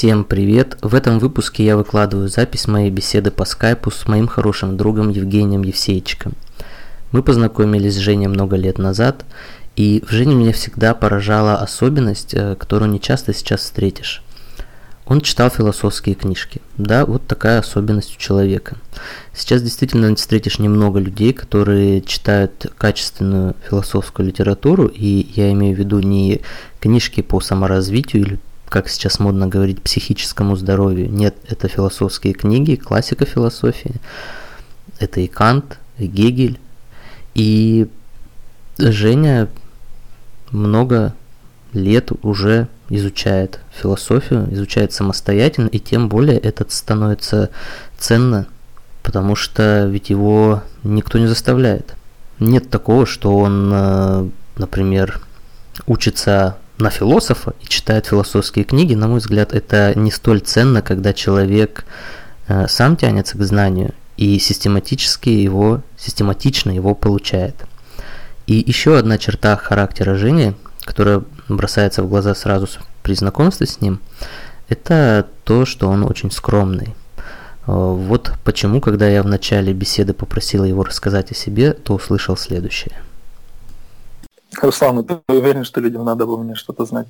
Всем привет! В этом выпуске я выкладываю запись моей беседы по скайпу с моим хорошим другом Евгением Евсеичком. Мы познакомились с Женей много лет назад, и в Жене меня всегда поражала особенность, э, которую не часто сейчас встретишь. Он читал философские книжки. Да, вот такая особенность у человека. Сейчас действительно встретишь немного людей, которые читают качественную философскую литературу, и я имею в виду не книжки по саморазвитию или как сейчас модно говорить, психическому здоровью. Нет, это философские книги, классика философии. Это и Кант, и Гегель. И Женя много лет уже изучает философию, изучает самостоятельно, и тем более это становится ценно, потому что ведь его никто не заставляет. Нет такого, что он, э, например, учится на философа и читает философские книги, на мой взгляд, это не столь ценно, когда человек э, сам тянется к знанию и систематически его, систематично его получает. И еще одна черта характера Жени, которая бросается в глаза сразу при знакомстве с ним, это то, что он очень скромный. Э, вот почему, когда я в начале беседы попросил его рассказать о себе, то услышал следующее – Руслан, ну ты уверен, что людям надо было мне что-то знать?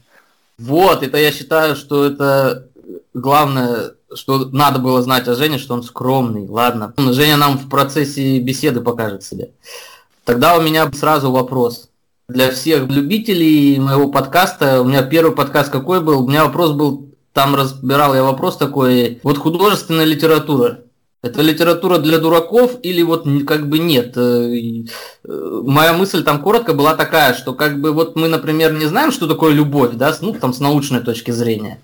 Вот, это я считаю, что это главное, что надо было знать о Жене, что он скромный. Ладно, Женя нам в процессе беседы покажет себя. Тогда у меня сразу вопрос. Для всех любителей моего подкаста, у меня первый подкаст какой был? У меня вопрос был, там разбирал я вопрос такой, вот художественная литература. Это литература для дураков или вот как бы нет? Э, э, моя мысль там коротко была такая, что как бы вот мы, например, не знаем, что такое любовь, да, ну там с научной точки зрения.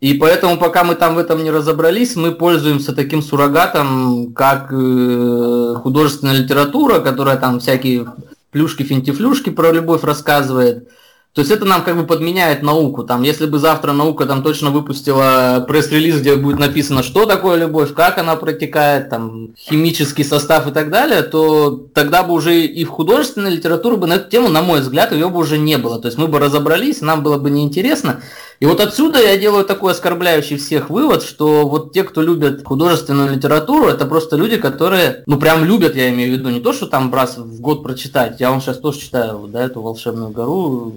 И поэтому, пока мы там в этом не разобрались, мы пользуемся таким суррогатом, как э, художественная литература, которая там всякие плюшки-финтифлюшки про любовь рассказывает. То есть это нам как бы подменяет науку. Там, если бы завтра наука там точно выпустила пресс-релиз, где будет написано, что такое любовь, как она протекает, там, химический состав и так далее, то тогда бы уже и в художественной литературе бы на эту тему, на мой взгляд, ее бы уже не было. То есть мы бы разобрались, нам было бы неинтересно. И вот отсюда я делаю такой оскорбляющий всех вывод, что вот те, кто любят художественную литературу, это просто люди, которые, ну прям любят, я имею в виду, не то, что там раз в год прочитать. Я вам сейчас тоже читаю, да, эту волшебную гору,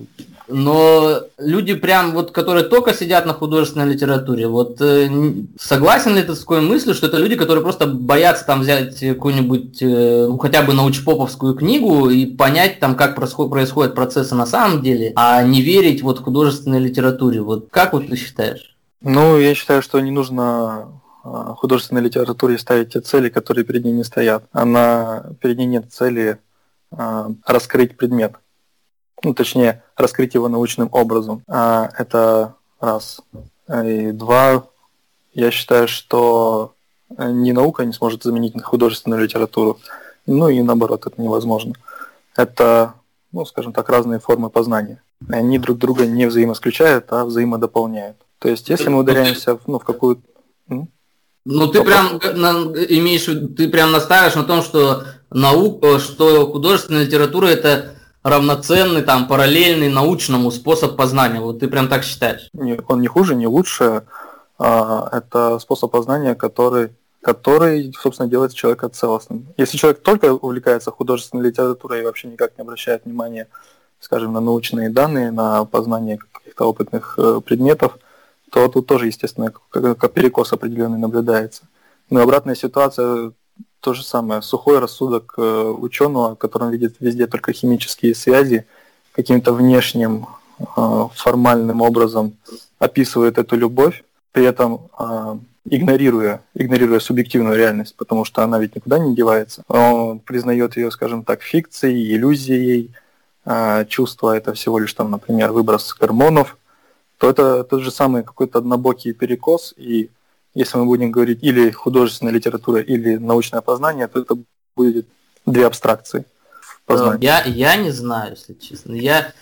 но люди прям вот, которые только сидят на художественной литературе, вот э, согласен ли ты с такой мыслью, что это люди, которые просто боятся там взять какую-нибудь, э, ну хотя бы научпоповскую книгу и понять там, как происходят процессы на самом деле, а не верить вот художественной литературе. Вот как вот ты считаешь? Ну, я считаю, что не нужно а, художественной литературе ставить те цели, которые перед ней не стоят. Она перед ней нет цели а, раскрыть предмет ну, точнее, раскрыть его научным образом. А, это раз. И два, я считаю, что ни наука не сможет заменить художественную литературу, ну и наоборот, это невозможно. Это, ну, скажем так, разные формы познания. Они друг друга не взаимоисключают, а взаимодополняют. То есть, если мы ударяемся ну, в какую-то... Ну, ты прям имеешь, ты прям настаиваешь на том, что наука, что художественная литература это равноценный, там, параллельный научному способ познания. Вот ты прям так считаешь? Нет, он не хуже, не лучше. А, это способ познания, который, который, собственно, делает человека целостным. Если человек только увлекается художественной литературой и вообще никак не обращает внимания, скажем, на научные данные, на познание каких-то опытных э, предметов, то тут тоже, естественно, как перекос определенный наблюдается. Но обратная ситуация то же самое, сухой рассудок э, ученого, который видит везде только химические связи, каким-то внешним э, формальным образом описывает эту любовь, при этом э, игнорируя, игнорируя субъективную реальность, потому что она ведь никуда не девается. Он признает ее, скажем так, фикцией, иллюзией, чувство это всего лишь там, например, выброс гормонов, то это тот же самый какой-то однобокий перекос, и если мы будем говорить или художественная литература, или научное познание, то это будет две абстракции. Я, я не знаю, если честно. Я,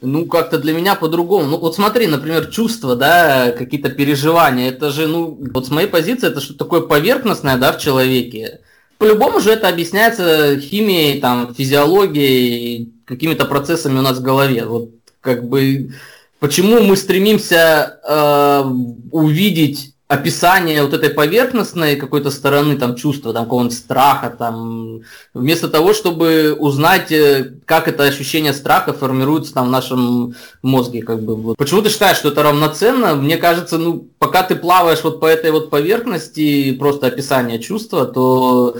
ну, как-то для меня по-другому. Ну, вот смотри, например, чувства, да, какие-то переживания, это же, ну, вот с моей позиции, это что-то такое поверхностное, да, в человеке. По-любому же это объясняется химией, там, физиологией, какими-то процессами у нас в голове. Вот, как бы, почему мы стремимся э, увидеть описание вот этой поверхностной какой-то стороны там чувства, там какого-нибудь страха, там, вместо того, чтобы узнать, э, как это ощущение страха формируется там в нашем мозге, как бы. Вот. Почему ты считаешь, что это равноценно? Мне кажется, ну, пока ты плаваешь вот по этой вот поверхности, просто описание чувства, то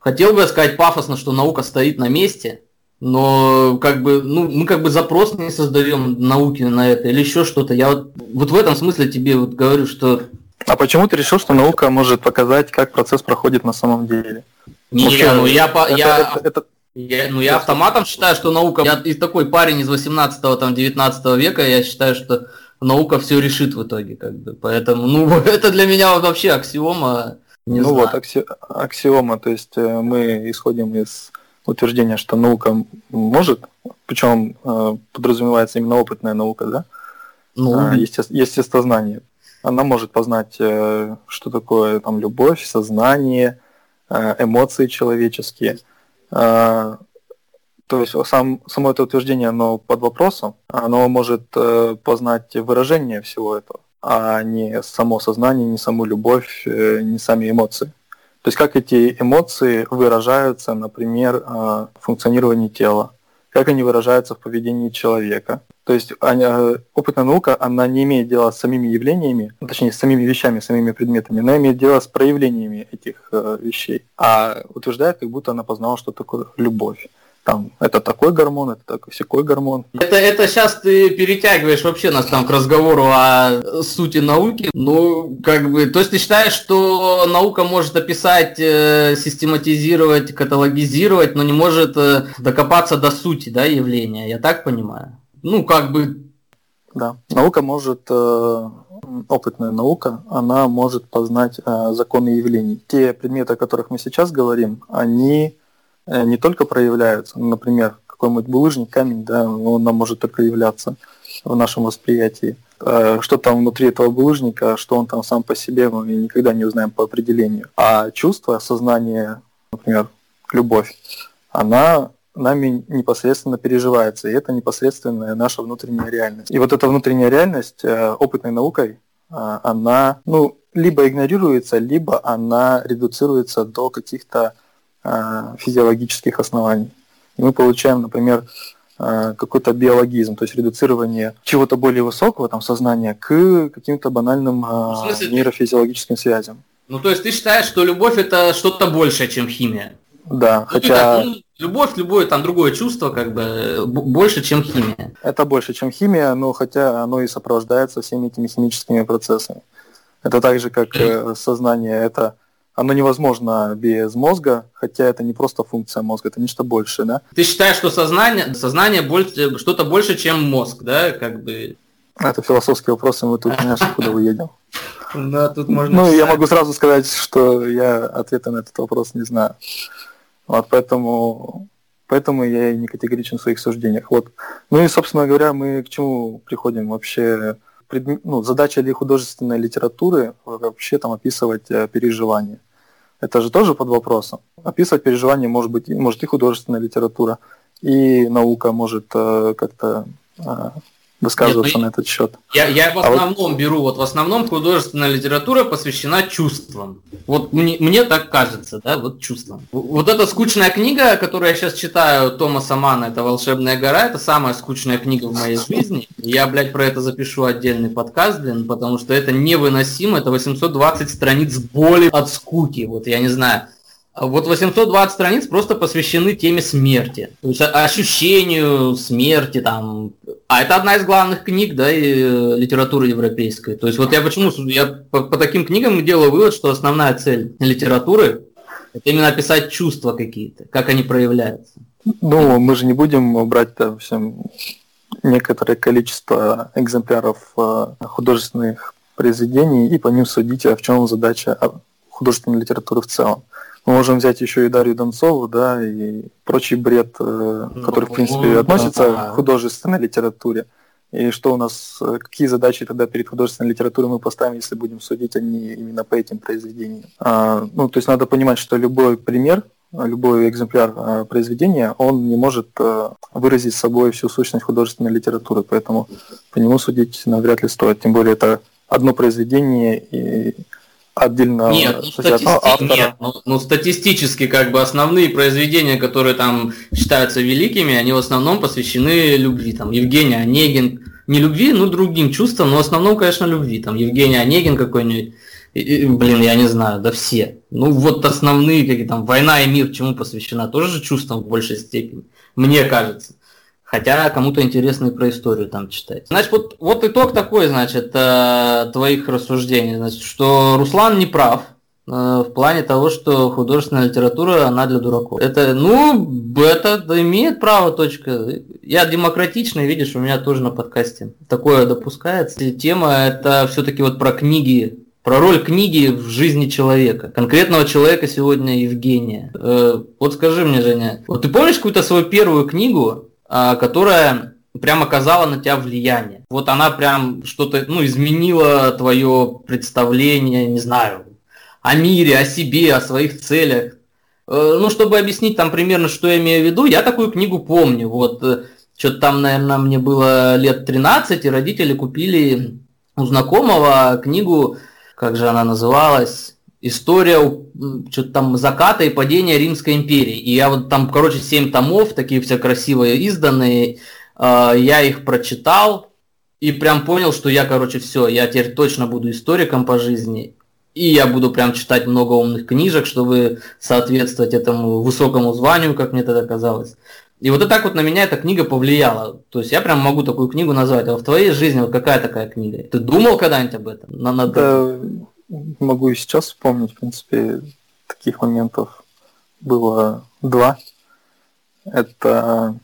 хотел бы сказать пафосно, что наука стоит на месте, но как бы, ну, мы как бы запрос не создаем науки на это или еще что-то. Я вот, вот в этом смысле тебе вот говорю, что а почему ты решил, что наука может показать, как процесс проходит на самом деле? Не, Вообще, ну я, это, я, это, это, я, ну я автоматом считаю, что наука, я и такой парень из 18 там 19 века, я считаю, что наука все решит в итоге, как бы. Поэтому, ну, это для меня вообще аксиома. Не ну знаю. вот, акси, аксиома, то есть э, мы исходим из утверждения, что наука может, причем э, подразумевается именно опытная наука, да? Ну, а, есте, естествознание она может познать, э, что такое там любовь, сознание, э, эмоции человеческие. Э, то есть сам, само это утверждение, оно под вопросом, оно может познать выражение всего этого, а не само сознание, не саму любовь, не сами эмоции. То есть как эти эмоции выражаются, например, в функционировании тела, как они выражаются в поведении человека, то есть э, опытная наука, она не имеет дела с самими явлениями, ну, точнее, с самими вещами, самими предметами, она имеет дело с проявлениями этих э, вещей. А утверждает, как будто она познала, что такое любовь там, это такой гормон, это такой всякой гормон. Это, это сейчас ты перетягиваешь вообще нас там к разговору о сути науки. Ну, как бы, то есть ты считаешь, что наука может описать, э, систематизировать, каталогизировать, но не может э, докопаться до сути, да, явления, я так понимаю? Ну, как бы... Да, наука может, э, опытная наука, она может познать законы явлений. Те предметы, о которых мы сейчас говорим, они Э, не только проявляются, ну, например, какой-нибудь булыжник, камень, да, он нам может только являться в нашем восприятии. Э, что там внутри этого булыжника, что он там сам по себе, мы никогда не узнаем по определению. А чувство, сознание, например, любовь, она нами непосредственно переживается, и это непосредственная наша внутренняя реальность. И вот эта внутренняя реальность э, опытной наукой, она ну, либо игнорируется, либо она редуцируется до каких-то Э, физиологических оснований. И мы получаем, например, э, какой-то биологизм, то есть редуцирование чего-то более высокого, там, сознания, к каким-то банальным э, нейрофизиологическим связям. Ну, то есть ты считаешь, что любовь это что-то большее, чем химия? Да, ну, хотя... Так, ну, любовь, любое там другое чувство, как бы, больше, чем химия. Это больше, чем химия, но хотя оно и сопровождается всеми этими химическими процессами. Это так же, как сознание, это оно невозможно без мозга, хотя это не просто функция мозга, это нечто большее, да? Ты считаешь, что сознание, сознание больше, что-то больше, чем мозг, да, как бы? Это философский вопрос, и мы тут, знаешь, куда вы едем. Да, тут можно... Ну, я могу сразу сказать, что я ответа на этот вопрос не знаю. Вот поэтому, поэтому я и не категоричен в своих суждениях. Вот. Ну и, собственно говоря, мы к чему приходим вообще? Ну, задача ли художественной литературы вообще там описывать э, переживания. Это же тоже под вопросом. Описывать переживания может быть может и художественная литература, и наука может э, как-то э, высказываться Нет, ну, на этот счет. Я, я в основном а вот... беру, вот в основном художественная литература посвящена чувствам. Вот мне, мне так кажется, да, вот чувствам. Вот эта скучная книга, которую я сейчас читаю Томаса Мана, это «Волшебная гора», это самая скучная книга в моей жизни. Я, блядь, про это запишу отдельный подкаст, блин, потому что это невыносимо, это 820 страниц боли от скуки, вот я не знаю. Вот 820 страниц просто посвящены теме смерти. То есть ощущению смерти там. А это одна из главных книг, да, и э, литературы европейской. То есть вот я почему, я по, по таким книгам делаю вывод, что основная цель литературы это именно описать чувства какие-то, как они проявляются. Ну, мы же не будем брать там всем некоторое количество экземпляров э, художественных произведений и по ним судить, а в чем задача художественной литературы в целом. Мы можем взять еще и Дарью Донцову, да, и прочий бред, э, ну, который, в принципе, относится да. к художественной литературе. И что у нас, э, какие задачи тогда перед художественной литературой мы поставим, если будем судить они именно по этим произведениям. А, ну, то есть надо понимать, что любой пример любой экземпляр э, произведения, он не может э, выразить собой всю сущность художественной литературы, поэтому по нему судить навряд ли стоит. Тем более это одно произведение и отдельно нет, ну, стати... автора. Нет, ну, ну, статистически как бы основные произведения, которые там считаются великими, они в основном посвящены любви. Там Евгений Онегин, не любви, ну другим чувствам, но в основном, конечно, любви. Там Евгений Онегин какой-нибудь, блин, я не знаю, да все. Ну вот основные, какие там «Война и мир» чему посвящена, тоже же чувствам в большей степени, мне кажется. Хотя кому-то интересно и про историю там читать. Значит, вот, вот итог такой, значит, э, твоих рассуждений, значит, что Руслан не прав э, в плане того, что художественная литература, она для дураков. Это, ну, это имеет право, точка. Я демократичный, видишь, у меня тоже на подкасте такое допускается. Тема это все-таки вот про книги про роль книги в жизни человека, конкретного человека сегодня Евгения. Э, вот скажи мне, Женя, вот ты помнишь какую-то свою первую книгу, которая прям оказала на тебя влияние. Вот она прям что-то, ну, изменила твое представление, не знаю, о мире, о себе, о своих целях. Э, ну, чтобы объяснить там примерно, что я имею в виду, я такую книгу помню. Вот э, что-то там, наверное, мне было лет 13, и родители купили у знакомого книгу, как же она называлась, история что-то там заката и падения Римской империи. И я вот там, короче, семь томов, такие все красивые изданные, э, я их прочитал и прям понял, что я, короче, все, я теперь точно буду историком по жизни. И я буду прям читать много умных книжек, чтобы соответствовать этому высокому званию, как мне тогда казалось. И вот так вот на меня эта книга повлияла. То есть я прям могу такую книгу назвать. А в твоей жизни вот какая такая книга? Ты думал когда-нибудь об этом? На, на... Да, могу и сейчас вспомнить, в принципе, таких моментов было два. Это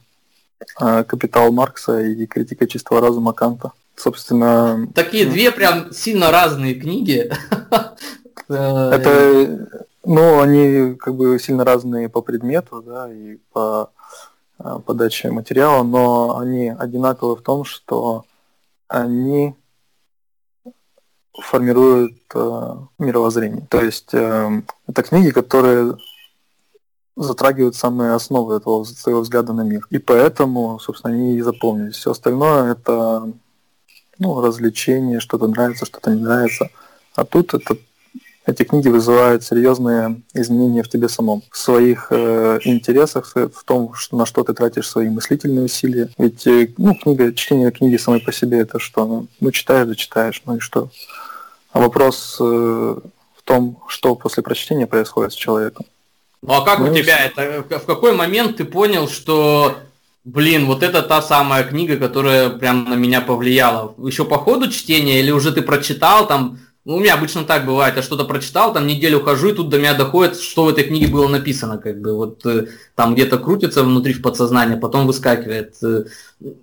а, «Капитал Маркса» и «Критика чистого разума Канта». Собственно... Такие две прям сильно разные книги. Это, ну, они как бы сильно разные по предмету, да, и по а, подаче материала, но они одинаковы в том, что они формируют э, мировоззрение. То есть э, это книги, которые затрагивают самые основы этого своего взгляда на мир. И поэтому, собственно, они и запомнились. Все остальное это ну, развлечение, что-то нравится, что-то не нравится. А тут это эти книги вызывают серьезные изменения в тебе самом, в своих э, интересах, в том, что, на что ты тратишь свои мыслительные усилия. Ведь э, ну, книга, чтение книги самой по себе это что? Ну, ну читаешь, да читаешь, ну и что? А вопрос э, в том, что после прочтения происходит с человеком. Ну а как ну, у тебя это? В какой момент ты понял, что, блин, вот это та самая книга, которая прям на меня повлияла? Еще по ходу чтения или уже ты прочитал там ну, у меня обычно так бывает, я что-то прочитал, там неделю хожу, и тут до меня доходит, что в этой книге было написано, как бы, вот э, там где-то крутится внутри в подсознании, потом выскакивает. Э,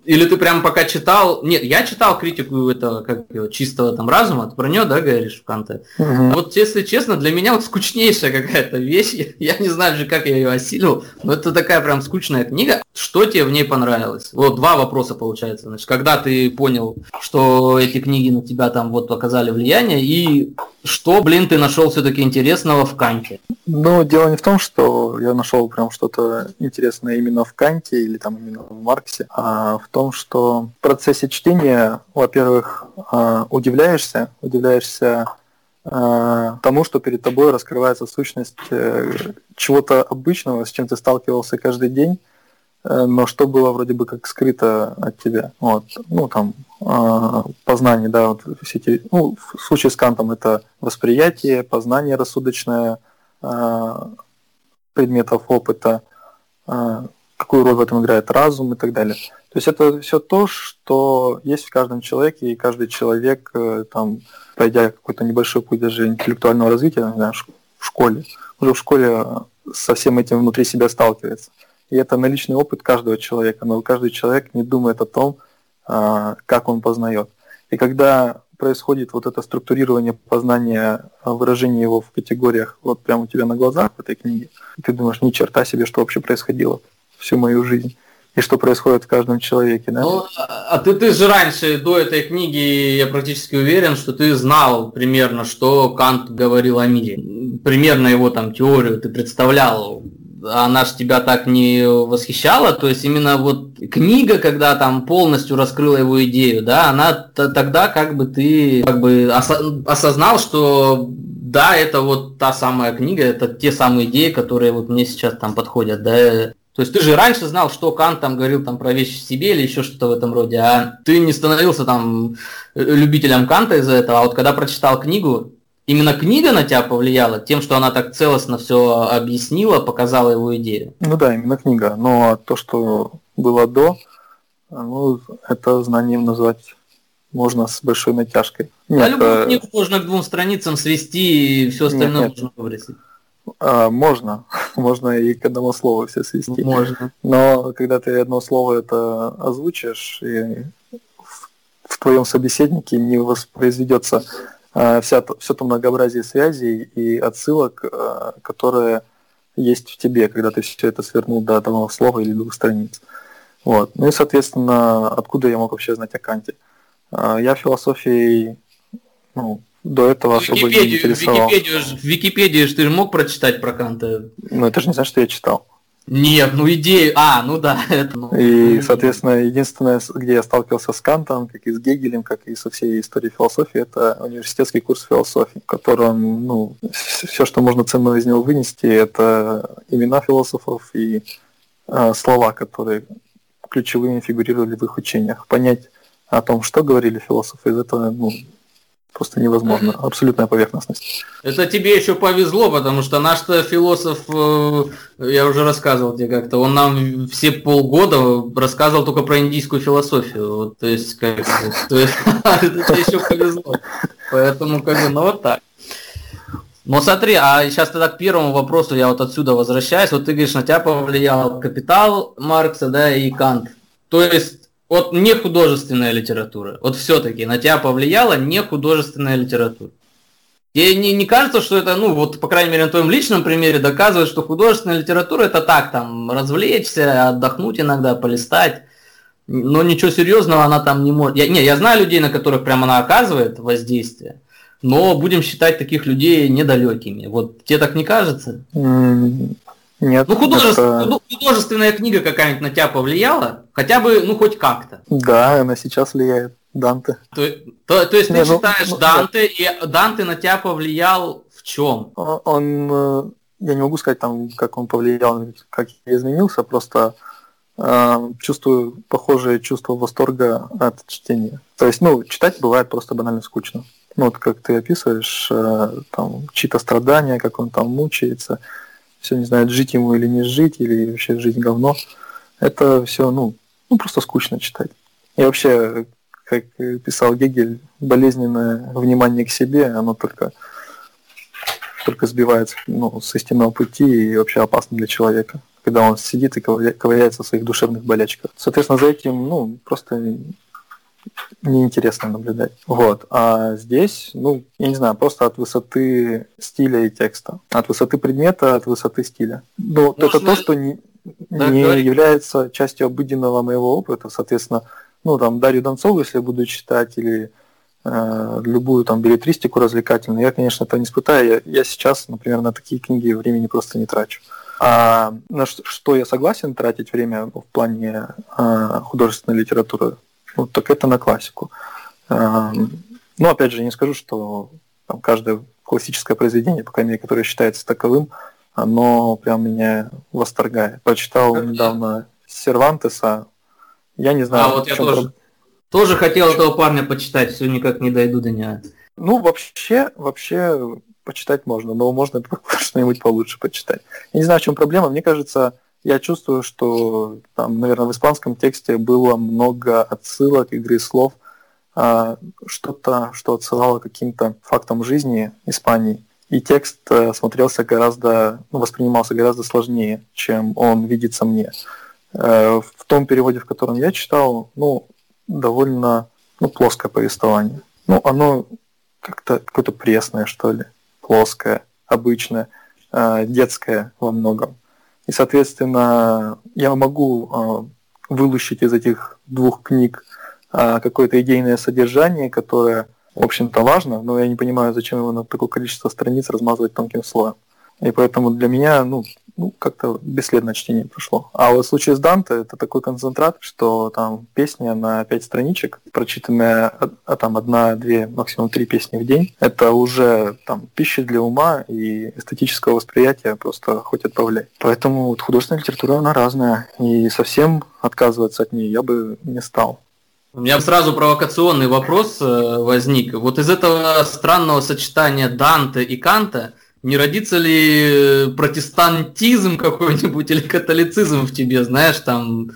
или ты прям пока читал, нет, я читал критику этого, как его, чистого там разума, ты про нее, да, говоришь в Канте? Угу. Вот, если честно, для меня вот скучнейшая какая-то вещь, я не знаю же, как я ее осилил, но это такая прям скучная книга. Что тебе в ней понравилось? Вот два вопроса получается. Значит, когда ты понял, что эти книги на тебя там вот оказали влияние, и и что, блин, ты нашел все-таки интересного в Канте? Ну, дело не в том, что я нашел прям что-то интересное именно в Канте или там именно в Марксе, а в том, что в процессе чтения, во-первых, а, удивляешься, удивляешься а, тому, что перед тобой раскрывается сущность э, чего-то обычного, с чем ты сталкивался каждый день, но что было вроде бы как скрыто от тебя. Вот. Ну, там, э, познание, да, вот все эти, ну, в случае с Кантом это восприятие, познание рассудочное э, предметов опыта, э, какую роль в этом играет разум и так далее. То есть это все то, что есть в каждом человеке, и каждый человек, э, там, пройдя какой-то небольшой путь даже интеллектуального развития, знаю, в школе, уже в школе со всем этим внутри себя сталкивается. И это наличный опыт каждого человека, но каждый человек не думает о том, а, как он познает. И когда происходит вот это структурирование познания, а, выражение его в категориях вот прямо у тебя на глазах в этой книге, ты думаешь, ни черта себе, что вообще происходило всю мою жизнь и что происходит в каждом человеке, да? Ну, а ты, ты же раньше, до этой книги, я практически уверен, что ты знал примерно, что Кант говорил о мире. Примерно его там теорию ты представлял она же тебя так не восхищала, то есть именно вот книга, когда там полностью раскрыла его идею, да, она тогда как бы ты как бы осознал, что да, это вот та самая книга, это те самые идеи, которые вот мне сейчас там подходят, да, то есть ты же раньше знал, что Кант там говорил там про вещи в себе или еще что-то в этом роде, а ты не становился там э, любителем Канта из-за этого, а вот когда прочитал книгу, именно книга на тебя повлияла тем, что она так целостно все объяснила, показала его идею? Ну да, именно книга. Но то, что было до, ну, это знанием назвать можно с большой натяжкой. Нет, а любую э... книгу можно к двум страницам свести и все остальное нет, нет. можно выбросить. А, можно, можно и к одному слову все свести. Можно. Но когда ты одно слово это озвучишь, и в, в твоем собеседнике не воспроизведется вся, все то многообразие связей и отсылок, а, которые есть в тебе, когда ты все это свернул до одного слова или двух страниц. Вот. Ну и, соответственно, откуда я мог вообще знать о Канте? А, я философией ну, до этого особо не интересовал. Википедию, в Википедии же ты же мог прочитать про Канта? Ну, это же не значит, что я читал. Нет, ну идею... А, ну да. Это, ну... И, соответственно, единственное, где я сталкивался с Кантом, как и с Гегелем, как и со всей историей философии, это университетский курс философии, в котором, ну, все, что можно ценного из него вынести, это имена философов и э, слова, которые ключевыми фигурировали в их учениях. Понять о том, что говорили философы, из этого, ну, просто невозможно. Абсолютная поверхностность. Это тебе еще повезло, потому что наш-то философ, э, я уже рассказывал тебе как-то, он нам все полгода рассказывал только про индийскую философию. Вот, то есть, как то есть, это еще повезло. Поэтому, как бы, ну вот так. Но смотри, а сейчас тогда к первому вопросу я вот отсюда возвращаюсь. Вот ты говоришь, на тебя повлиял капитал Маркса, да, и Кант. То есть вот не художественная литература. Вот все-таки на тебя повлияла не художественная литература. Тебе не, не кажется, что это, ну, вот, по крайней мере, на твоем личном примере доказывает, что художественная литература это так, там, развлечься, отдохнуть иногда, полистать. Но ничего серьезного она там не может. Я, не, я знаю людей, на которых прямо она оказывает воздействие, но будем считать таких людей недалекими. Вот тебе так не кажется? Нет. Ну, художественная, это... художественная книга какая-нибудь на тебя повлияла? Хотя бы, ну, хоть как-то. Да, она сейчас влияет. Данте. То, то, то есть Не, ты ну, читаешь ну, Данте, да. и Данте на тебя повлиял в чем? Он, он, э, я не могу сказать, там, как он повлиял, как я изменился, просто э, чувствую похожее чувство восторга от чтения. То есть, ну, читать бывает просто банально скучно. Ну, вот как ты описываешь, э, там, чьи-то страдания, как он там мучается, все не знает, жить ему или не жить, или вообще жизнь говно. Это все, ну, ну просто скучно читать. И вообще, как писал Гегель, болезненное внимание к себе, оно только, только сбивается ну, с истинного пути и вообще опасно для человека, когда он сидит и ковыряется в своих душевных болячках. Соответственно, за этим ну, просто неинтересно наблюдать. Вот. А здесь, ну, я не знаю, просто от высоты стиля и текста. От высоты предмета, от высоты стиля. Ну, Нужно... это то, что не, да, не говори. является частью обыденного моего опыта. Соответственно, ну, там, Дарью Донцову, если я буду читать, или э, любую там билетристику развлекательную, я, конечно, это не испытаю. Я, я сейчас, например, на такие книги времени просто не трачу. А на что, что я согласен тратить время в плане э, художественной литературы? Вот так это на классику. Эм, ну, опять же, не скажу, что там, каждое классическое произведение, по крайней мере, которое считается таковым, оно прям меня восторгает. Прочитал недавно Сервантеса. Я не знаю. А вот я тоже, тоже хотел этого парня почитать, все никак не дойду до него. Ну, вообще, вообще почитать можно, но можно что-нибудь получше почитать. Я не знаю, в чем проблема. Мне кажется, я чувствую, что там, наверное, в испанском тексте было много отсылок, игры слов, а, что-то, что отсылало каким-то фактам жизни Испании. И текст э, смотрелся гораздо, ну, воспринимался гораздо сложнее, чем он видится мне. Э, в том переводе, в котором я читал, ну, довольно ну, плоское повествование. Ну, оно как-то какое-то пресное, что ли, плоское, обычное, э, детское во многом. И, соответственно, я могу а, вылучить из этих двух книг а, какое-то идейное содержание, которое, в общем-то, важно, но я не понимаю, зачем его на такое количество страниц размазывать тонким слоем. И поэтому для меня, ну, ну, как-то бесследно чтение прошло. А вот в случае с Данте это такой концентрат, что там песня на пять страничек, прочитанная а, там одна, две, максимум три песни в день, это уже там пища для ума и эстетического восприятия просто хоть отправляй. Поэтому вот художественная литература, она разная, и совсем отказываться от нее я бы не стал. У меня сразу провокационный вопрос э, возник. Вот из этого странного сочетания Данте и Канта не родится ли протестантизм какой-нибудь или католицизм в тебе, знаешь, там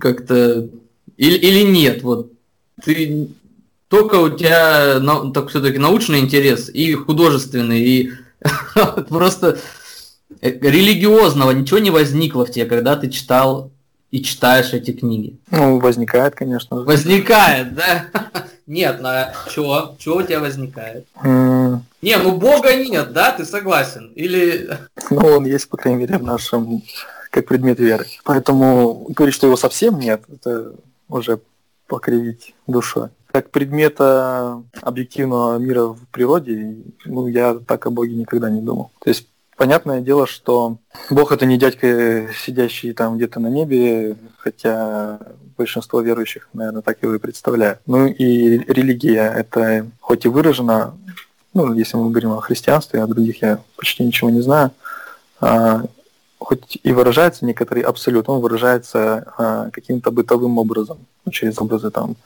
как-то... Или, или нет, вот ты только у тебя так все-таки научный интерес и художественный, и просто религиозного ничего не возникло в тебе, когда ты читал и читаешь эти книги? Ну, возникает, конечно. Возникает, да? Нет, на чего? Чего у тебя возникает? Не, ну Бога нет, да? Ты согласен? Или... Ну, он есть, по крайней мере, в нашем как предмет веры. Поэтому говорить, что его совсем нет, это уже покривить душой. Как предмета объективного мира в природе, ну, я так о Боге никогда не думал. То есть Понятное дело, что Бог это не дядька, сидящий там где-то на небе, хотя большинство верующих, наверное, так его и представляют. Ну и религия это хоть и выражена, ну, если мы говорим о христианстве, о других я почти ничего не знаю, а, хоть и выражается некоторый абсолют, он выражается а, каким-то бытовым образом, ну, через образы там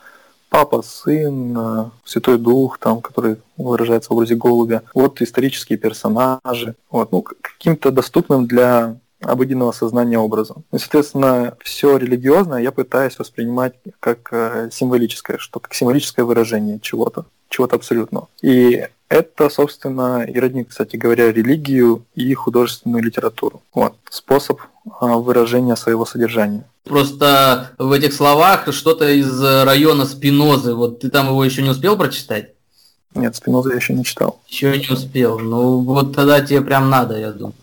Папа, Сын, э, Святой Дух, там, который выражается в образе голубя. Вот исторические персонажи. Вот, ну, каким-то доступным для обыденного сознания образом. И, соответственно, все религиозное я пытаюсь воспринимать как э, символическое, что как символическое выражение чего-то, чего-то абсолютного. И это, собственно, и роднит, кстати говоря, религию и художественную литературу. Вот, способ выражения своего содержания. Просто в этих словах что-то из района Спинозы. Вот ты там его еще не успел прочитать? Нет, Спиноза я еще не читал. Еще не успел. Ну вот тогда тебе прям надо, я думаю.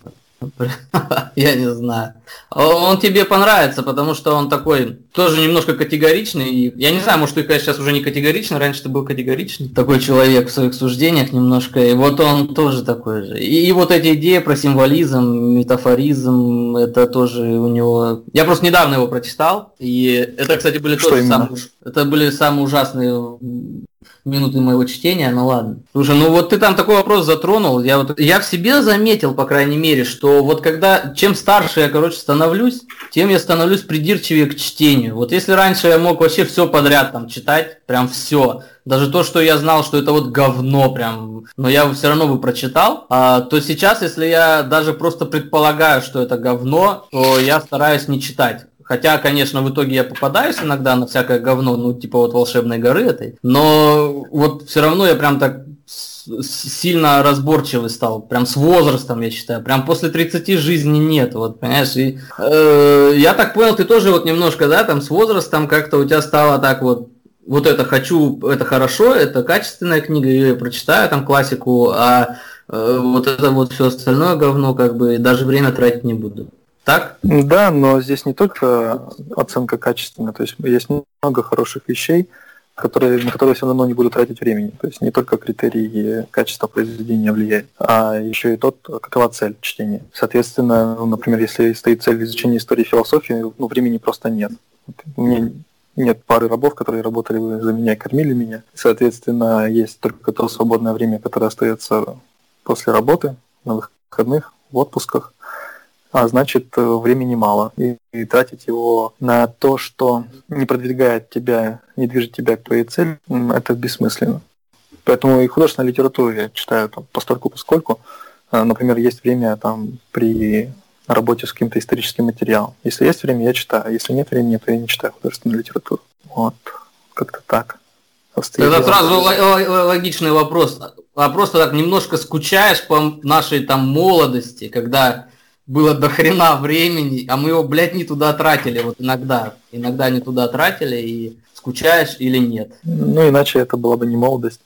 Я не знаю. Он тебе понравится, потому что он такой тоже немножко категоричный. Я не знаю, может, ты, конечно, сейчас уже не категоричный, раньше ты был категоричный. Такой человек в своих суждениях немножко. И вот он тоже такой же. И, и вот эти идеи про символизм, метафоризм, это тоже у него... Я просто недавно его прочитал. И это, кстати, были что тоже самые... Это были самые ужасные минуты моего чтения, ну ладно. Слушай, ну вот ты там такой вопрос затронул, я вот я в себе заметил, по крайней мере, что вот когда чем старше я, короче, становлюсь, тем я становлюсь придирчивее к чтению. Вот если раньше я мог вообще все подряд там читать, прям все, даже то, что я знал, что это вот говно прям, но я все равно бы прочитал, а, то сейчас, если я даже просто предполагаю, что это говно, то я стараюсь не читать. Хотя, конечно, в итоге я попадаюсь иногда на всякое говно, ну, типа вот волшебной горы этой. Но вот все равно я прям так сильно разборчивый стал, прям с возрастом, я считаю, прям после 30 жизни нет, вот, понимаешь, и, э, я так понял, ты тоже вот немножко, да, там с возрастом как-то у тебя стало так вот, вот это хочу, это хорошо, это качественная книга, я прочитаю там классику, а э, вот это вот все остальное говно, как бы, даже время тратить не буду. Так? Да, но здесь не только оценка качественная, то есть есть много хороших вещей, которые, на которые все равно не буду тратить времени. То есть не только критерии качества произведения влияет, а еще и тот, какова цель чтения. Соответственно, ну, например, если стоит цель изучения истории и философии, ну, времени просто нет. У меня нет пары рабов, которые работали за меня и кормили меня. Соответственно, есть только то свободное время, которое остается после работы, на выходных, в отпусках а значит э, времени мало. И, и тратить его на то, что не продвигает тебя, не движет тебя к твоей цели, это бессмысленно. Поэтому и художественную литературу я читаю там, постольку поскольку. Э, например, есть время там при работе с каким-то историческим материалом. Если есть время, я читаю. Если нет времени, то я не читаю художественную литературу. Вот, как-то так. Это сразу логичный вопрос. А просто так немножко скучаешь по нашей там молодости, когда было до хрена времени, а мы его, блядь, не туда тратили, вот иногда. Иногда не туда тратили, и скучаешь или нет. Ну, иначе это была бы не молодость.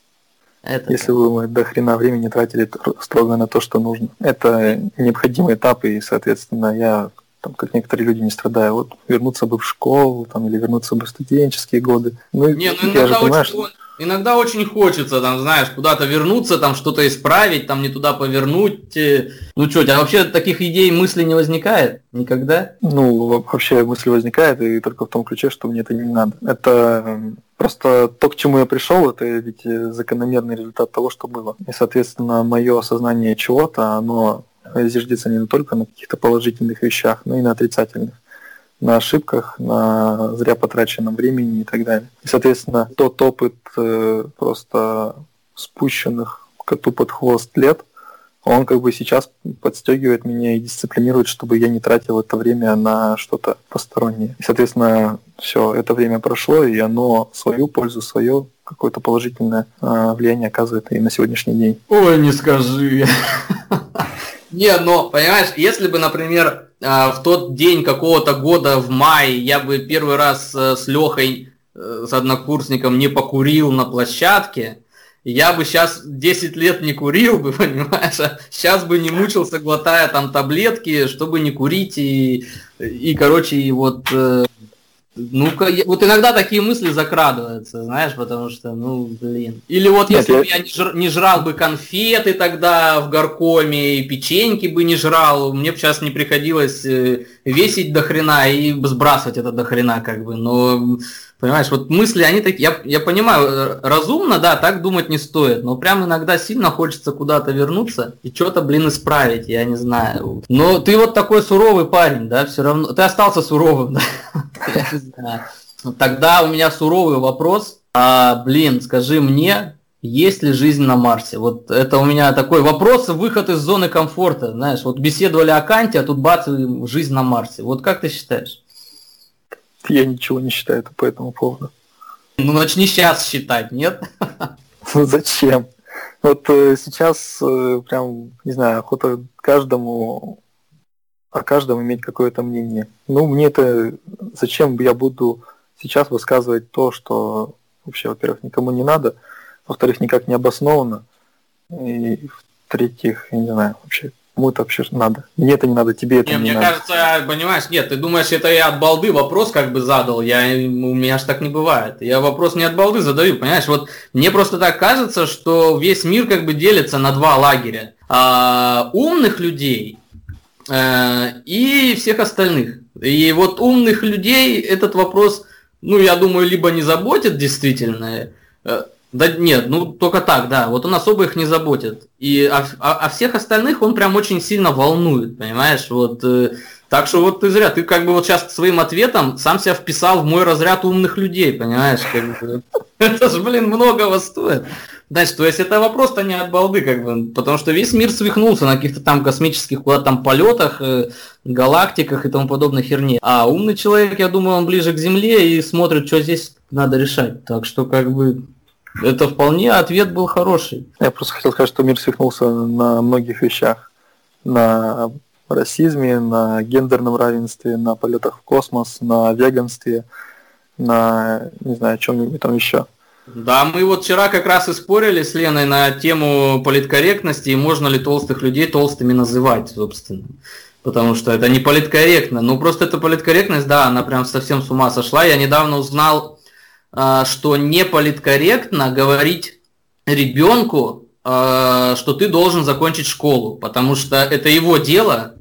Это если бы мы до хрена времени тратили строго на то, что нужно. Это необходимый этап, и, соответственно, я, там, как некоторые люди, не страдаю. Вот вернуться бы в школу, там, или вернуться бы в студенческие годы. Ну, не, ну, я же понимаю, что иногда очень хочется, там, знаешь, куда-то вернуться, там, что-то исправить, там, не туда повернуть. Э, ну что, у тебя вообще таких идей, мыслей не возникает? Никогда? Ну, вообще мысль возникает, и только в том ключе, что мне это не надо. Это просто то, к чему я пришел, это ведь закономерный результат того, что было. И, соответственно, мое осознание чего-то, оно зиждется не только на каких-то положительных вещах, но и на отрицательных на ошибках, на зря потраченном времени и так далее. И, соответственно, тот опыт э, просто спущенных коту под хвост лет, он как бы сейчас подстегивает меня и дисциплинирует, чтобы я не тратил это время на что-то постороннее. И, соответственно, все, это время прошло, и оно свою пользу, свое какое-то положительное э, влияние оказывает и на сегодняшний день. Ой, не скажи. Не, но, понимаешь, если бы, например, в тот день какого-то года в мае я бы первый раз э, с Лехой, э, с однокурсником не покурил на площадке, я бы сейчас 10 лет не курил бы, понимаешь, а сейчас бы не мучился, глотая там таблетки, чтобы не курить и, и короче, и вот э, ну-ка, вот иногда такие мысли закрадываются, знаешь, потому что, ну, блин. Или вот если бы я не, жр, не жрал бы конфеты тогда в горкоме, и печеньки бы не жрал, мне бы сейчас не приходилось э, весить до хрена и сбрасывать это до хрена, как бы. Но Понимаешь, вот мысли, они такие, я, я понимаю, э, разумно, да, так думать не стоит, но прям иногда сильно хочется куда-то вернуться и что-то, блин, исправить, я не знаю. Но ты вот такой суровый парень, да, все равно, ты остался суровым, да. Тогда у меня суровый вопрос, а, блин, скажи мне, есть ли жизнь на Марсе? Вот это у меня такой вопрос, выход из зоны комфорта, знаешь, вот беседовали о Канте, а тут бац, жизнь на Марсе. Вот как ты считаешь? Я ничего не считаю по этому поводу. Ну, начни сейчас считать, нет? Ну, зачем? Вот э, сейчас э, прям, не знаю, охота каждому о каждом иметь какое-то мнение. Ну, мне это зачем я буду сейчас высказывать то, что вообще, во-первых, никому не надо, во-вторых, никак не обосновано, и в-третьих, я не знаю, вообще Кому это вообще надо? Мне это не надо, тебе это не, не мне надо. кажется, понимаешь, нет, ты думаешь, это я от балды вопрос как бы задал, я, у меня ж так не бывает. Я вопрос не от балды задаю, понимаешь, вот мне просто так кажется, что весь мир как бы делится на два лагеря. А, умных людей а, и всех остальных. И вот умных людей этот вопрос, ну, я думаю, либо не заботит действительно, э, да нет, ну только так, да. Вот он особо их не заботит. И а, а, а всех остальных он прям очень сильно волнует, понимаешь? Вот э, так что вот ты зря, ты как бы вот сейчас своим ответом сам себя вписал в мой разряд умных людей, понимаешь? Как бы. Это же, блин, многого стоит. Значит, то есть это вопрос-то не от балды, как бы, потому что весь мир свихнулся на каких-то там космических куда там полетах, э, галактиках и тому подобной херне. А умный человек, я думаю, он ближе к Земле и смотрит, что здесь надо решать. Так что как бы это вполне ответ был хороший. Я просто хотел сказать, что мир свихнулся на многих вещах. На расизме, на гендерном равенстве, на полетах в космос, на веганстве, на, не знаю, чем-нибудь там еще. Да, мы вот вчера как раз и спорили с Леной на тему политкорректности и можно ли толстых людей толстыми называть, собственно. Потому что это не политкорректно. Ну просто эта политкорректность, да, она прям совсем с ума сошла. Я недавно узнал что не политкорректно говорить ребенку, а, что ты должен закончить школу, потому что это его дело,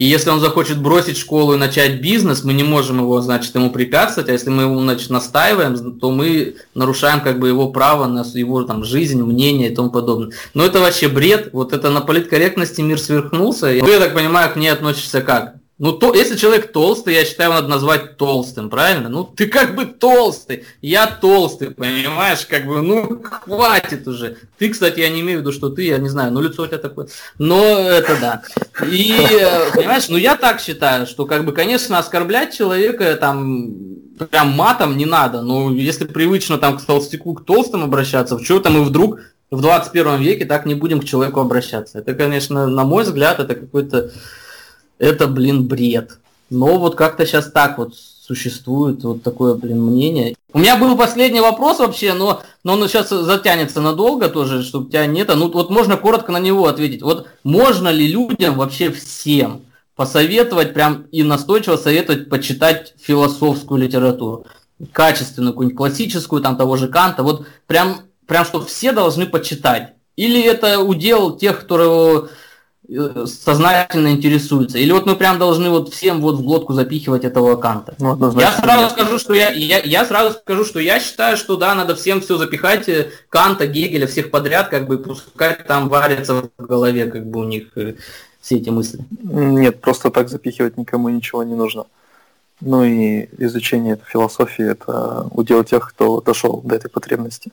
и если он захочет бросить школу и начать бизнес, мы не можем его, значит, ему препятствовать, а если мы ему, значит, настаиваем, то мы нарушаем как бы его право на его там жизнь, мнение и тому подобное. Но это вообще бред, вот это на политкорректности мир сверхнулся. Ну, я так понимаю, к ней относишься как? Ну, то, если человек толстый, я считаю, надо назвать толстым, правильно? Ну, ты как бы толстый, я толстый, понимаешь? Как бы, ну, хватит уже. Ты, кстати, я не имею в виду, что ты, я не знаю, ну, лицо у тебя такое. Но это да. И, понимаешь, ну, я так считаю, что, как бы, конечно, оскорблять человека, там, прям матом не надо. Но если привычно, там, к толстяку, к толстым обращаться, в что там и вдруг в 21 веке так не будем к человеку обращаться. Это, конечно, на мой взгляд, это какой-то это, блин, бред. Но вот как-то сейчас так вот существует вот такое, блин, мнение. У меня был последний вопрос вообще, но, но он сейчас затянется надолго тоже, чтобы тебя нет. Ну вот можно коротко на него ответить. Вот можно ли людям вообще всем посоветовать прям и настойчиво советовать почитать философскую литературу? качественную, какую-нибудь классическую, там того же Канта, вот прям, прям что все должны почитать. Или это удел тех, которые сознательно интересуются. Или вот мы прям должны вот всем вот в глотку запихивать этого Канта. Ну, я сразу нет. скажу, что я, я, я сразу скажу, что я считаю, что да, надо всем все запихать, э, Канта, Гегеля, всех подряд, как бы пускай там варятся в голове, как бы у них э, все эти мысли. Нет, просто так запихивать никому ничего не нужно. Ну и изучение этой философии это удел тех, кто дошел до этой потребности.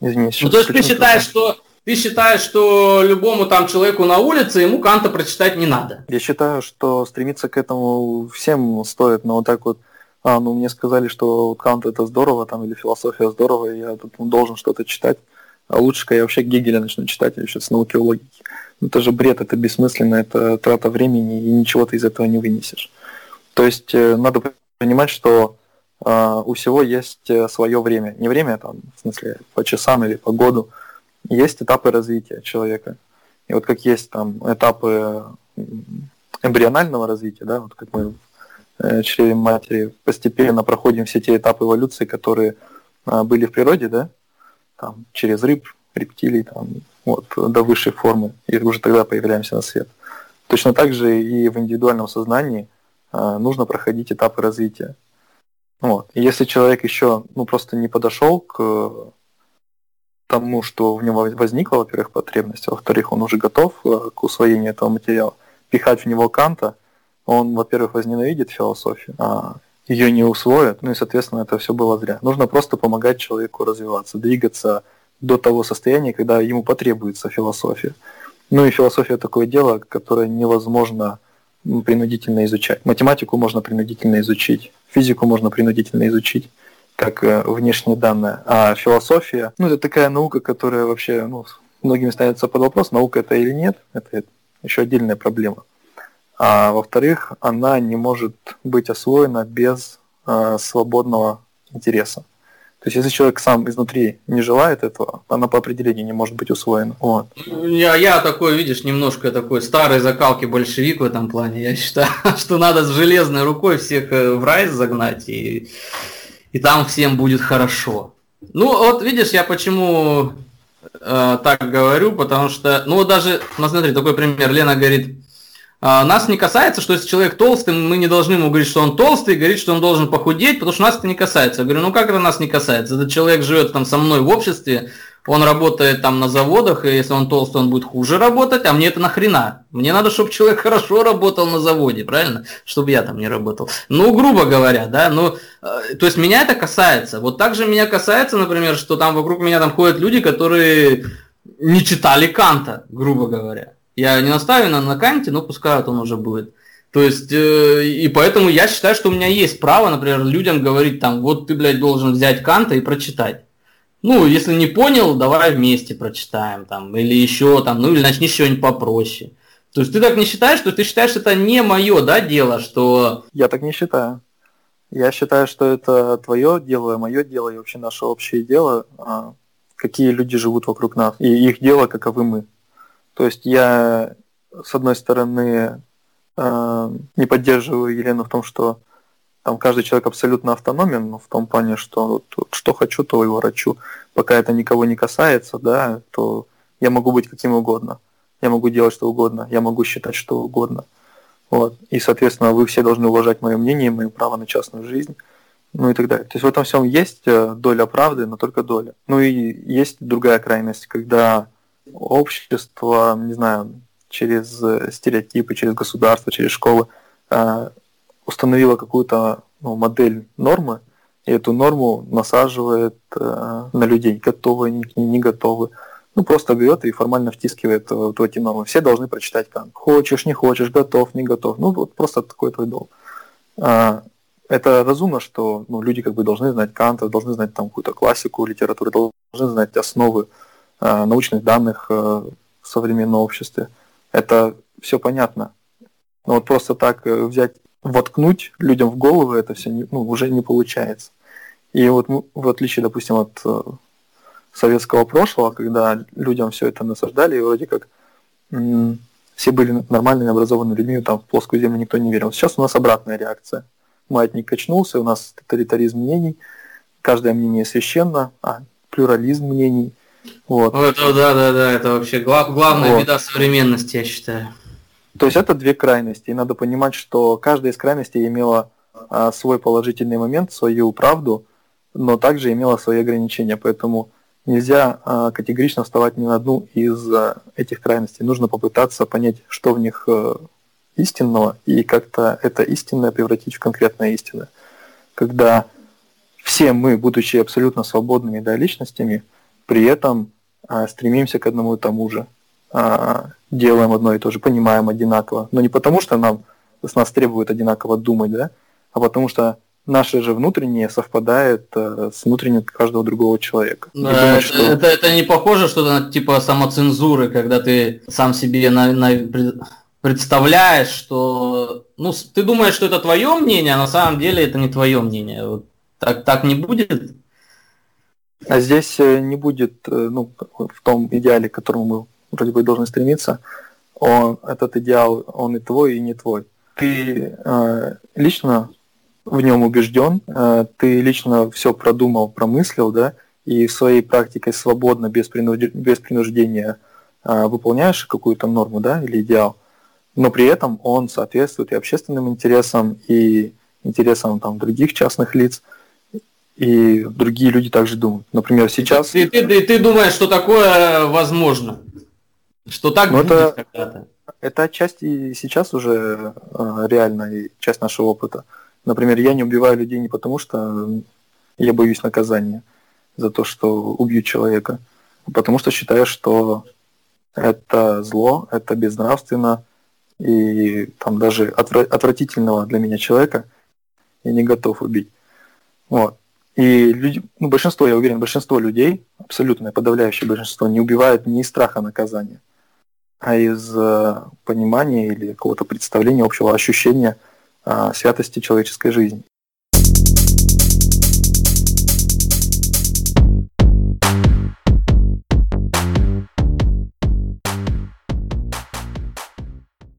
Извини, ну, то есть ты считаешь, что ты считаешь, что любому там человеку на улице ему Канта прочитать не надо? Я считаю, что стремиться к этому всем стоит, но вот так вот, а, ну мне сказали, что Кант это здорово, там, или философия здорово, я тут должен что-то читать. А лучше-ка я вообще Гегеля начну читать, я еще с науки о логике. Ну, это же бред, это бессмысленно, это трата времени, и ничего ты из этого не вынесешь. То есть э, надо понимать, что э, у всего есть э, свое время. Не время, там, в смысле, по часам или по году, есть этапы развития человека. И вот как есть там этапы эмбрионального развития, да, вот как мы в э, чреве матери постепенно проходим все те этапы эволюции, которые а, были в природе, да, там, через рыб, рептилий, там, вот, до высшей формы, и уже тогда появляемся на свет. Точно так же и в индивидуальном сознании а, нужно проходить этапы развития. Вот. И если человек еще ну, просто не подошел к тому, что в нем возникла, во-первых, потребность, а во-вторых, он уже готов э, к усвоению этого материала, пихать в него Канта, он, во-первых, возненавидит философию, а ее не усвоит, ну и, соответственно, это все было зря. Нужно просто помогать человеку развиваться, двигаться до того состояния, когда ему потребуется философия. Ну и философия такое дело, которое невозможно принудительно изучать. Математику можно принудительно изучить, физику можно принудительно изучить как э, внешние данные. А философия, ну, это такая наука, которая вообще, ну, многими ставится под вопрос, наука это или нет, это еще отдельная проблема. А во-вторых, она не может быть освоена без э, свободного интереса. То есть, если человек сам изнутри не желает этого, она по определению не может быть усвоена. Вот. Я, я такой, видишь, немножко такой старой закалки большевик в этом плане. Я считаю, что надо с железной рукой всех э, в рай загнать и и там всем будет хорошо. Ну, вот видишь, я почему э, так говорю, потому что, ну, даже, ну, смотри, такой пример. Лена говорит, а, нас не касается, что если человек толстый, мы не должны ему говорить, что он толстый, говорить, что он должен похудеть, потому что нас это не касается. Я говорю, ну как это нас не касается? Этот человек живет там со мной в обществе, он работает там на заводах, и если он толстый, он будет хуже работать, а мне это нахрена? Мне надо, чтобы человек хорошо работал на заводе, правильно? Чтобы я там не работал. Ну, грубо говоря, да, ну, э, то есть меня это касается. Вот так же меня касается, например, что там вокруг меня там ходят люди, которые не читали Канта, грубо говоря. Я не настаиваю на, Канте, но пускай он уже будет. То есть, э, и поэтому я считаю, что у меня есть право, например, людям говорить там, вот ты, блядь, должен взять Канта и прочитать. Ну, если не понял, давай вместе прочитаем там, или еще там, ну или начни с чего-нибудь попроще. То есть ты так не считаешь, что ты считаешь, это не мое, да, дело, что... Я так не считаю. Я считаю, что это твое дело, мое дело и вообще наше общее дело, а, какие люди живут вокруг нас, и их дело, каковы мы. То есть я, с одной стороны, э, не поддерживаю Елену в том, что там каждый человек абсолютно автономен, но в том плане, что вот, что хочу, то и ворочу. Пока это никого не касается, да, то я могу быть каким угодно. Я могу делать что угодно, я могу считать что угодно. Вот. И, соответственно, вы все должны уважать мое мнение, мое право на частную жизнь, ну и так далее. То есть в этом всем есть э, доля правды, но только доля. Ну и есть другая крайность, когда общество, не знаю, через э, стереотипы, через государство, через школы э, установило какую-то ну, модель нормы, и эту норму насаживает э, на людей, готовы они к ней, не готовы. Ну, просто берет и формально втискивает вот в эти нормы. Все должны прочитать Кант. Хочешь, не хочешь, готов, не готов. Ну, вот просто такой твой долг. А, это разумно, что ну, люди как бы должны знать Канта, должны знать там какую-то классику литературы, должны знать основы Э, научных данных э, в современном обществе. Это все понятно. Но вот просто так э, взять, воткнуть людям в голову это все ну, уже не получается. И вот ну, в отличие, допустим, от советского прошлого, когда людям все это насаждали, и вроде как все были нормальными, образованными людьми, там в плоскую землю никто не верил. Сейчас у нас обратная реакция. маятник качнулся, у нас тоталитаризм мнений, каждое мнение священно, а плюрализм мнений. Вот. Это, да, да, да, это вообще глав, главная вот. беда современности, я считаю. То есть это две крайности, и надо понимать, что каждая из крайностей имела а, свой положительный момент, свою правду, но также имела свои ограничения, поэтому нельзя а, категорично вставать ни на одну из а, этих крайностей. Нужно попытаться понять, что в них а, истинного, и как-то это истинное превратить в конкретное истинное. Когда все мы, будучи абсолютно свободными да, личностями, при этом а, стремимся к одному и тому же, а, делаем одно и то же, понимаем одинаково. Но не потому, что нам с нас требуют одинаково думать, да, а потому что наше же внутреннее совпадает э, с внутренним каждого другого человека. Да, думать, это, что... это, это не похоже что-то типа самоцензуры, когда ты сам себе на, на, представляешь, что ну, ты думаешь, что это твое мнение, а на самом деле это не твое мнение. Вот так, так не будет? А здесь э, не будет, э, ну, в том идеале, к которому мы вроде бы должны стремиться, он, этот идеал, он и твой, и не твой. Ты э, лично в нем убежден, э, ты лично все продумал, промыслил, да, и своей практикой свободно, без, принуд... без принуждения э, выполняешь какую-то норму, да, или идеал, но при этом он соответствует и общественным интересам, и интересам там, других частных лиц, и другие люди также думают. Например, сейчас... Ты, ты, ты, ты думаешь, что такое возможно? Что так Но будет это, когда-то? Это отчасти сейчас уже э, реально и часть нашего опыта. Например, я не убиваю людей не потому, что я боюсь наказания за то, что убью человека, а потому что считаю, что это зло, это безнравственно, и там даже отвратительного для меня человека я не готов убить. Вот. И люди, ну, большинство, я уверен, большинство людей, абсолютное подавляющее большинство, не убивают не из страха наказания, а из э, понимания или какого-то представления, общего ощущения э, святости человеческой жизни.